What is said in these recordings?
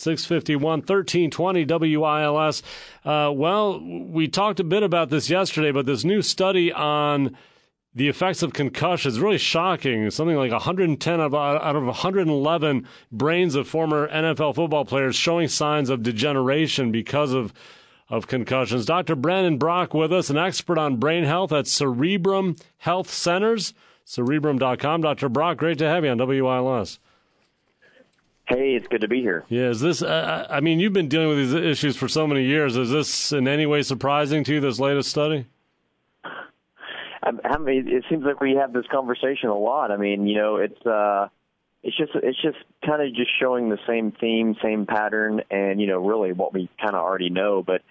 651 1320 WILS. Uh, well, we talked a bit about this yesterday, but this new study on the effects of concussion is really shocking. Something like 110 out of 111 brains of former NFL football players showing signs of degeneration because of of concussions. Dr. Brandon Brock with us, an expert on brain health at Cerebrum Health Centers, cerebrum.com. Dr. Brock, great to have you on WILS. Hey, it's good to be here. Yeah, is this, uh, I mean, you've been dealing with these issues for so many years. Is this in any way surprising to you, this latest study? I mean, it seems like we have this conversation a lot. I mean, you know, it's, uh, it's just it's just kind of just showing the same theme, same pattern, and you know really what we kind of already know. But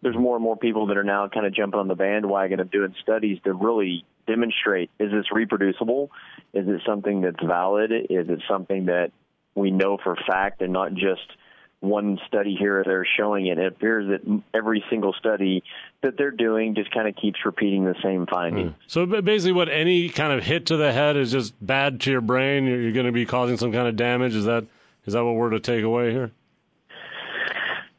there's more and more people that are now kind of jumping on the bandwagon of doing studies to really demonstrate is this reproducible? Is it something that's valid? Is it something that we know for fact and not just one study here or there showing it. It appears that every single study that they're doing just kind of keeps repeating the same finding. Mm. So basically, what any kind of hit to the head is just bad to your brain. You're, you're going to be causing some kind of damage. Is that is that what we're to take away here?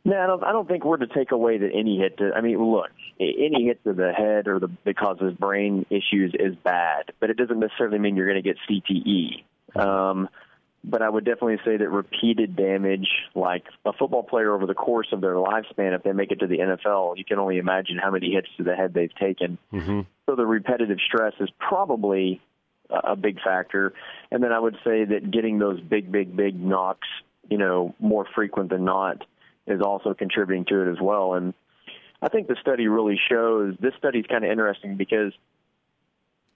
No, I don't, I don't think we're to take away that any hit to. I mean, look, any hit to the head or the that causes brain issues is bad, but it doesn't necessarily mean you're going to get CTE. Um, but I would definitely say that repeated damage, like a football player over the course of their lifespan, if they make it to the NFL, you can only imagine how many hits to the head they've taken. Mm-hmm. So the repetitive stress is probably a big factor. And then I would say that getting those big, big, big knocks, you know, more frequent than not is also contributing to it as well. And I think the study really shows this study is kind of interesting because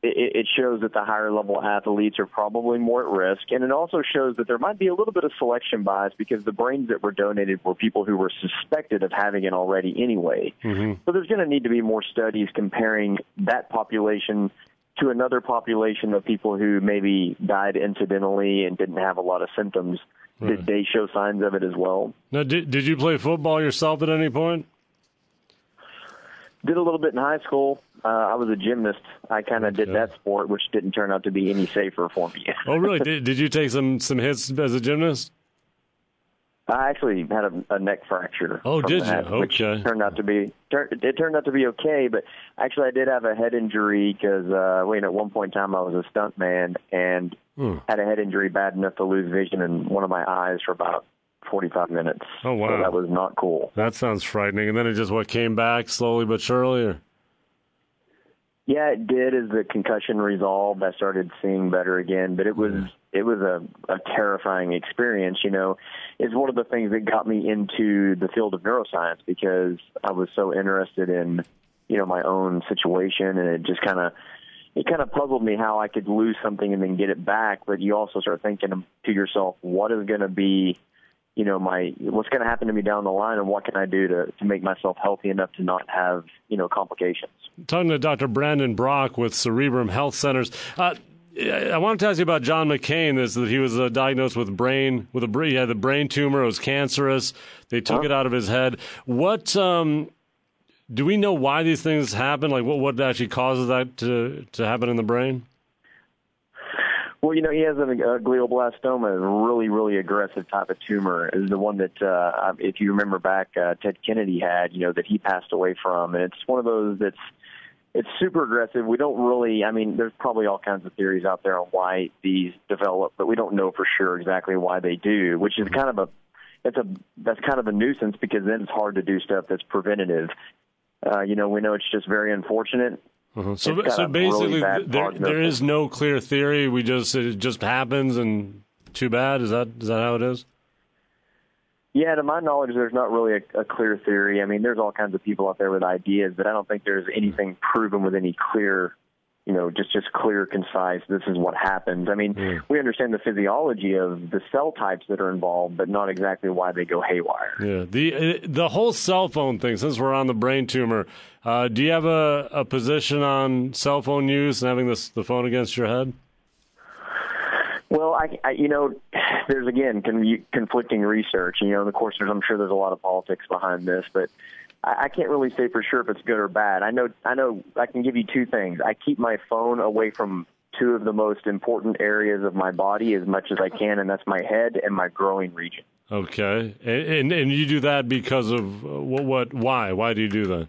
it, it shows that the higher level athletes are probably more at risk. And it also shows that there might be a little bit of selection bias because the brains that were donated were people who were suspected of having it already anyway. Mm-hmm. So there's going to need to be more studies comparing that population to another population of people who maybe died incidentally and didn't have a lot of symptoms. Right. Did they show signs of it as well? Now, did, did you play football yourself at any point? Did a little bit in high school. Uh, I was a gymnast. I kind of okay. did that sport, which didn't turn out to be any safer for me. oh, really? Did, did you take some some hits as a gymnast? I actually had a, a neck fracture. Oh, did that, you? Okay. turned out to be it turned out to be okay, but actually I did have a head injury because uh, wait, at one point in time I was a stunt man and hmm. had a head injury bad enough to lose vision in one of my eyes for about 45 minutes. Oh wow, so that was not cool. That sounds frightening. And then it just what came back slowly but surely. Yeah, it did. As the concussion resolved, I started seeing better again. But it was it was a, a terrifying experience. You know, it's one of the things that got me into the field of neuroscience because I was so interested in you know my own situation, and it just kind of it kind of puzzled me how I could lose something and then get it back. But you also start thinking to yourself, what is going to be you know my what's going to happen to me down the line and what can I do to to make myself healthy enough to not have you know complications. Talking to Dr. Brandon Brock with Cerebrum Health Centers. Uh, I wanted to ask you about John McCain. Is that he was uh, diagnosed with brain with a he had the brain tumor. It was cancerous. They took huh? it out of his head. What um, do we know why these things happen? Like what what actually causes that to to happen in the brain? Well, you know, he has a, a glioblastoma, a really, really aggressive type of tumor. Is the one that, uh, if you remember back, uh, Ted Kennedy had, you know, that he passed away from, and it's one of those that's it's super aggressive. We don't really, I mean, there's probably all kinds of theories out there on why these develop, but we don't know for sure exactly why they do, which is kind of a that's a that's kind of a nuisance because then it's hard to do stuff that's preventative. Uh, you know, we know it's just very unfortunate. Uh-huh. So, so basically, really there, there is no clear theory. We just it just happens, and too bad. Is that is that how it is? Yeah, to my knowledge, there's not really a, a clear theory. I mean, there's all kinds of people out there with ideas, but I don't think there's anything proven with any clear you know, just just clear, concise. This is what happens. I mean, mm. we understand the physiology of the cell types that are involved, but not exactly why they go haywire. Yeah, the uh, the whole cell phone thing. Since we're on the brain tumor, uh, do you have a, a position on cell phone use and having this the phone against your head? Well, I, I you know, there's again con- conflicting research. You know, of course, there's, I'm sure there's a lot of politics behind this, but I, I can't really say for sure if it's good or bad. I know I know I can give you two things. I keep my phone away from two of the most important areas of my body as much as I can, and that's my head and my growing region. Okay, and and and you do that because of uh, what? What? Why? Why do you do that?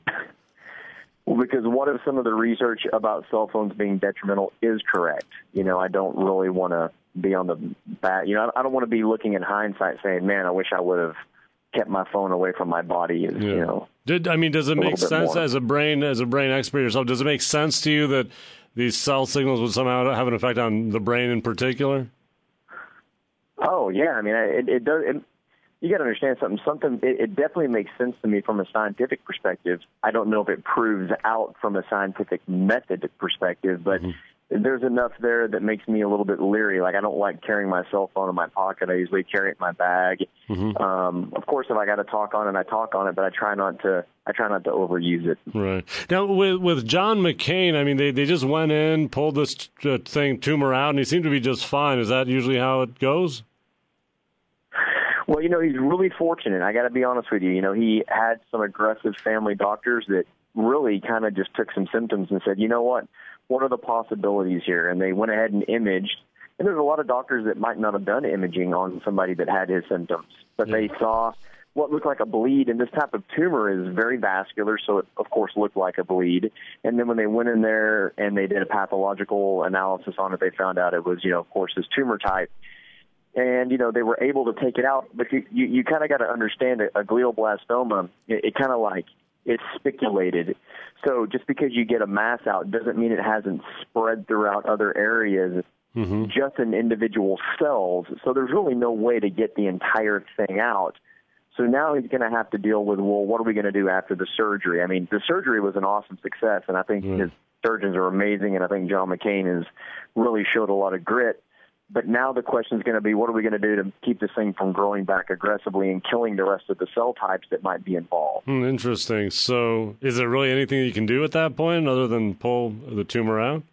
Well, because what if some of the research about cell phones being detrimental is correct? You know, I don't really want to be on the bat. You know, I don't want to be looking in hindsight saying, "Man, I wish I would have kept my phone away from my body." Is, yeah. You know, Did, I mean, does it make sense as a brain as a brain expert yourself? Does it make sense to you that these cell signals would somehow have an effect on the brain in particular? Oh yeah, I mean it, it does. It, you got to understand something. Something it, it definitely makes sense to me from a scientific perspective. I don't know if it proves out from a scientific method perspective, but mm-hmm. There's enough there that makes me a little bit leery. Like I don't like carrying my cell phone in my pocket. I usually carry it in my bag. Mm-hmm. Um, of course, if I got to talk on it, I talk on it, but I try not to. I try not to overuse it. Right now, with with John McCain, I mean, they they just went in, pulled this uh, thing tumor out, and he seemed to be just fine. Is that usually how it goes? Well, you know, he's really fortunate. I got to be honest with you. You know, he had some aggressive family doctors that really kind of just took some symptoms and said, you know what, what are the possibilities here? And they went ahead and imaged. And there's a lot of doctors that might not have done imaging on somebody that had his symptoms, but yeah. they saw what looked like a bleed. And this type of tumor is very vascular, so it, of course, looked like a bleed. And then when they went in there and they did a pathological analysis on it, they found out it was, you know, of course, this tumor type and you know they were able to take it out. But you you, you kind of got to understand a, a glioblastoma. It, it kind of like it's spiculated. So just because you get a mass out doesn't mean it hasn't spread throughout other areas. Mm-hmm. Just in individual cells. So there's really no way to get the entire thing out. So now he's going to have to deal with, well, what are we going to do after the surgery? I mean, the surgery was an awesome success, and I think mm. his surgeons are amazing, and I think John McCain has really showed a lot of grit. But now the question is going to be, what are we going to do to keep this thing from growing back aggressively and killing the rest of the cell types that might be involved? Hmm, interesting. So, is there really anything you can do at that point other than pull the tumor out?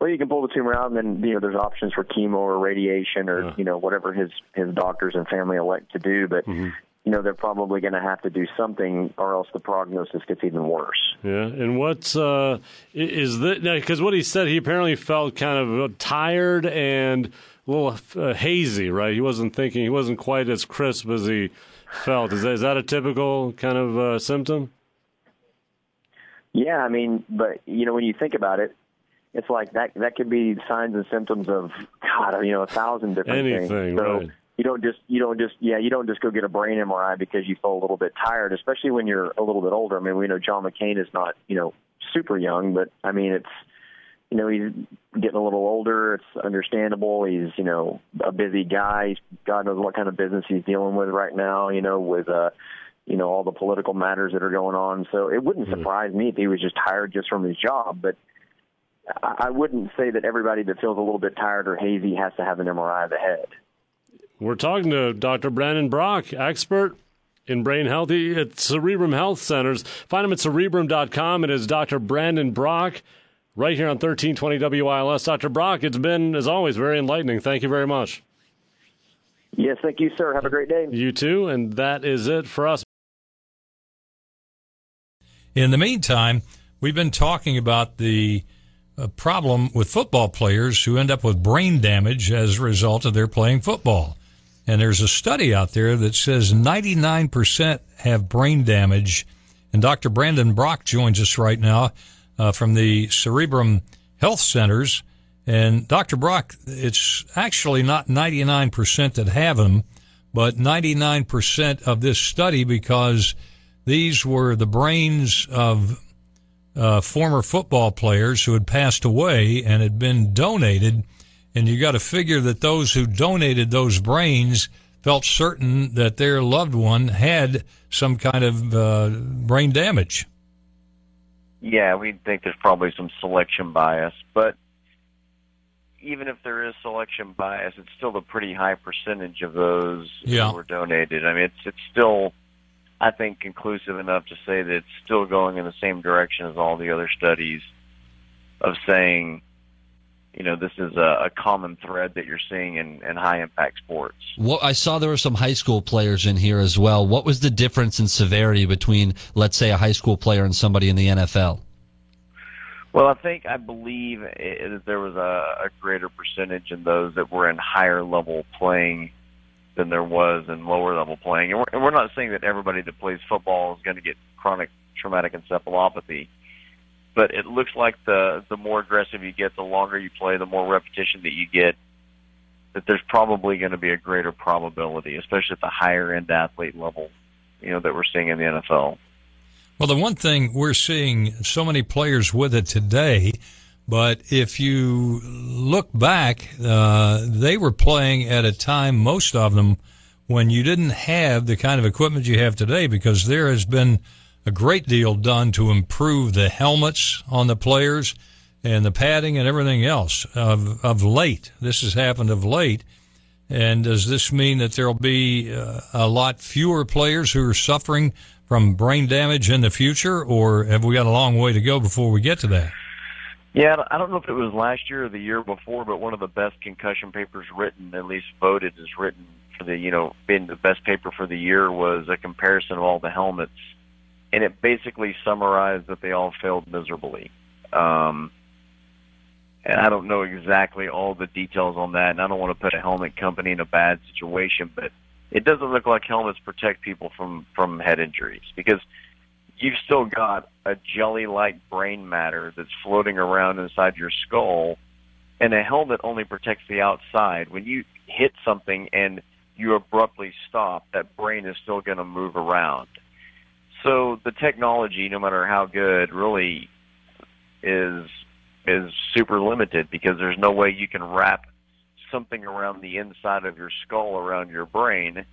Well, you can pull the tumor out, and then you know there's options for chemo or radiation or yeah. you know whatever his his doctors and family elect to do. But mm-hmm you know they're probably going to have to do something, or else the prognosis gets even worse. Yeah, and what's uh, is that? Because what he said, he apparently felt kind of tired and a little uh, hazy. Right? He wasn't thinking. He wasn't quite as crisp as he felt. Is that, is that a typical kind of uh, symptom? Yeah, I mean, but you know, when you think about it, it's like that. That could be signs and symptoms of God, you know, a thousand different Anything, things. So, right you don't just you don't just yeah you don't just go get a brain MRI because you feel a little bit tired, especially when you're a little bit older. I mean, we know John McCain is not you know super young, but I mean it's you know he's getting a little older. It's understandable. He's you know a busy guy. He's, God knows what kind of business he's dealing with right now. You know with uh you know all the political matters that are going on. So it wouldn't mm-hmm. surprise me if he was just tired just from his job, but. I wouldn't say that everybody that feels a little bit tired or hazy has to have an MRI of the head. We're talking to Dr. Brandon Brock, expert in brain health at Cerebrum Health Centers. Find him at cerebrum.com. It is Dr. Brandon Brock right here on 1320 WILS. Dr. Brock, it's been, as always, very enlightening. Thank you very much. Yes, thank you, sir. Have a great day. You too. And that is it for us. In the meantime, we've been talking about the uh, problem with football players who end up with brain damage as a result of their playing football. And there's a study out there that says 99% have brain damage. And Dr. Brandon Brock joins us right now uh, from the Cerebrum Health Centers. And Dr. Brock, it's actually not 99% that have them, but 99% of this study because these were the brains of uh, former football players who had passed away and had been donated and you got to figure that those who donated those brains felt certain that their loved one had some kind of uh, brain damage. Yeah, we think there's probably some selection bias, but even if there is selection bias, it's still a pretty high percentage of those yeah. who were donated. I mean, it's it's still, I think, conclusive enough to say that it's still going in the same direction as all the other studies of saying you know this is a, a common thread that you're seeing in, in high impact sports. Well, I saw there were some high school players in here as well. What was the difference in severity between, let's say, a high school player and somebody in the NFL? Well, I think I believe it, there was a, a greater percentage in those that were in higher level playing than there was in lower level playing. And we're, and we're not saying that everybody that plays football is going to get chronic traumatic encephalopathy, but it looks like the the more aggressive you get, the longer you play, the more repetition that you get, that there's probably going to be a greater probability, especially at the higher end athlete level, you know, that we're seeing in the NFL. Well, the one thing we're seeing so many players with it today, but if you look back, uh, they were playing at a time, most of them, when you didn't have the kind of equipment you have today because there has been a great deal done to improve the helmets on the players and the padding and everything else of, of late. This has happened of late. And does this mean that there'll be uh, a lot fewer players who are suffering from brain damage in the future, or have we got a long way to go before we get to that? Yeah, I don't know if it was last year or the year before, but one of the best concussion papers written, at least voted as written for the, you know, being the best paper for the year was a comparison of all the helmets. And it basically summarized that they all failed miserably. Um, and I don't know exactly all the details on that, and I don't want to put a helmet company in a bad situation, but it doesn't look like helmets protect people from from head injuries because you've still got a jelly-like brain matter that's floating around inside your skull, and a helmet only protects the outside. When you hit something and you abruptly stop, that brain is still going to move around. So the technology, no matter how good, really is is super limited because there's no way you can wrap something around the inside of your skull around your brain.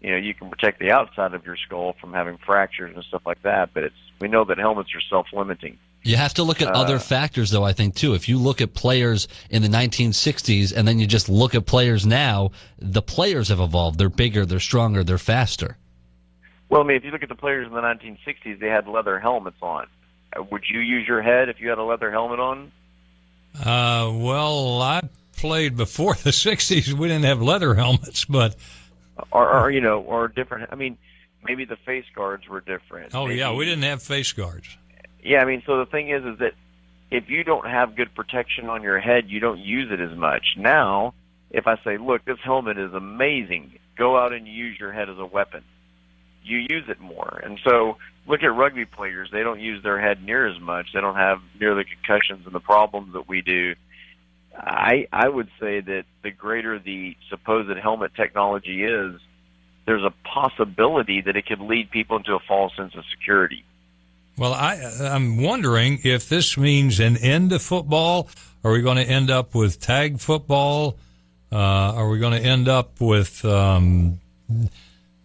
You know, you can protect the outside of your skull from having fractures and stuff like that, but it's we know that helmets are self-limiting. You have to look at uh, other factors, though, I think, too. If you look at players in the 1960s and then you just look at players now, the players have evolved. They're bigger, they're stronger, they're faster. Well, I mean, if you look at the players in the 1960s, they had leather helmets on. Uh, would you use your head if you had a leather helmet on? Uh, well, I played before the '60s. We didn't have leather helmets, but or, or you know, or different. I mean, maybe the face guards were different. Oh maybe, yeah, we didn't have face guards. Yeah, I mean, so the thing is, is that if you don't have good protection on your head, you don't use it as much. Now, if I say, look, this helmet is amazing, go out and use your head as a weapon you use it more. And so look at rugby players. They don't use their head near as much. They don't have near the concussions and the problems that we do. I I would say that the greater the supposed helmet technology is, there's a possibility that it could lead people into a false sense of security. Well, I I'm wondering if this means an end to football. Are we going to end up with tag football? Uh, are we going to end up with um,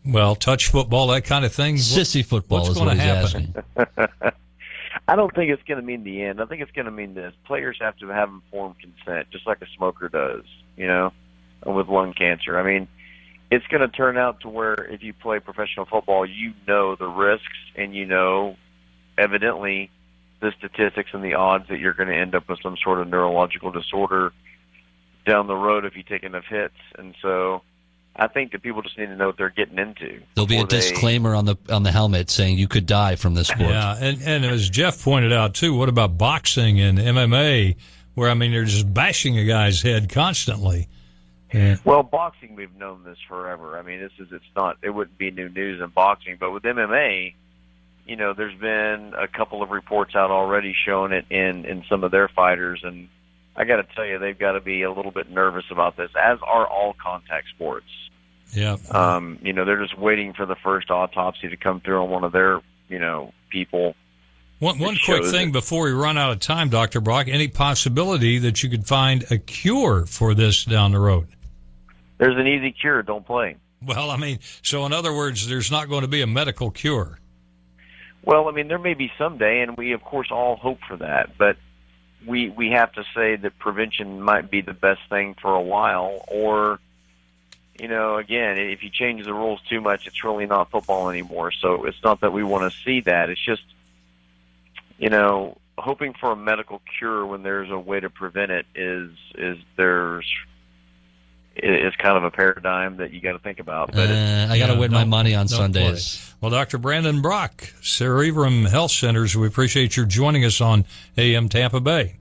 well, touch football, that kind of thing. Sissy football What's is going what to happen. I don't think it's going to mean the end. I think it's going to mean this: players have to have informed consent, just like a smoker does. You know, with lung cancer. I mean, it's going to turn out to where if you play professional football, you know the risks, and you know, evidently, the statistics and the odds that you're going to end up with some sort of neurological disorder down the road if you take enough hits, and so I think that people just need to know what they're getting into. There'll be a disclaimer they... on the on the helmet saying you could die from this sport. Yeah, and and as Jeff pointed out too, what about boxing and MMA, where I mean they're just bashing a guy's head constantly. Yeah. Well, boxing we've known this forever. I mean, this is it's not it wouldn't be new news in boxing, but with MMA, you know, there's been a couple of reports out already showing it in in some of their fighters and I got to tell you, they've got to be a little bit nervous about this, as are all contact sports. Yeah. Um, you know, they're just waiting for the first autopsy to come through on one of their, you know, people. One, one quick thing before we run out of time, Dr. Brock, any possibility that you could find a cure for this down the road? There's an easy cure. Don't play. Well, I mean, so in other words, there's not going to be a medical cure. Well, I mean, there may be someday, and we, of course, all hope for that. But we we have to say that prevention might be the best thing for a while, or you know, again, if you change the rules too much, it's really not football anymore. So it's not that we want to see that. It's just, you know, hoping for a medical cure when there's a way to prevent it is is there's is kind of a paradigm that you got to think about. But uh, I got to yeah, win my money on Sundays. Play. Well, Dr. Brandon Brock, Cerebrum Health Centers, we appreciate your joining us on AM Tampa Bay.